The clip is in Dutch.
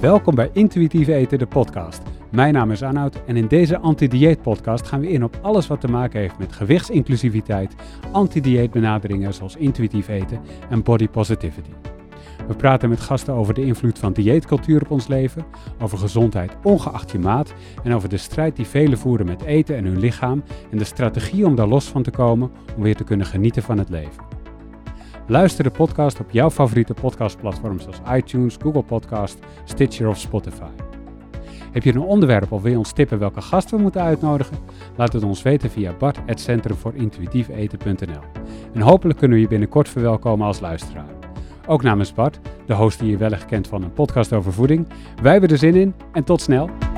Welkom bij Intuïtief Eten, de podcast. Mijn naam is Arnoud en in deze anti-dieet podcast gaan we in op alles wat te maken heeft met gewichtsinclusiviteit, anti-dieet benaderingen zoals intuïtief eten en body positivity. We praten met gasten over de invloed van dieetcultuur op ons leven, over gezondheid ongeacht je maat en over de strijd die velen voeren met eten en hun lichaam en de strategie om daar los van te komen om weer te kunnen genieten van het leven. Luister de podcast op jouw favoriete podcastplatforms zoals iTunes, Google Podcast, Stitcher of Spotify. Heb je een onderwerp of wil je ons tippen welke gast we moeten uitnodigen? Laat het ons weten via bart.centrumvoorIntuïtiefeten.nl En hopelijk kunnen we je binnenkort verwelkomen als luisteraar. Ook namens Bart, de host die je wellicht kent van een podcast over voeding. Wij hebben er zin in en tot snel!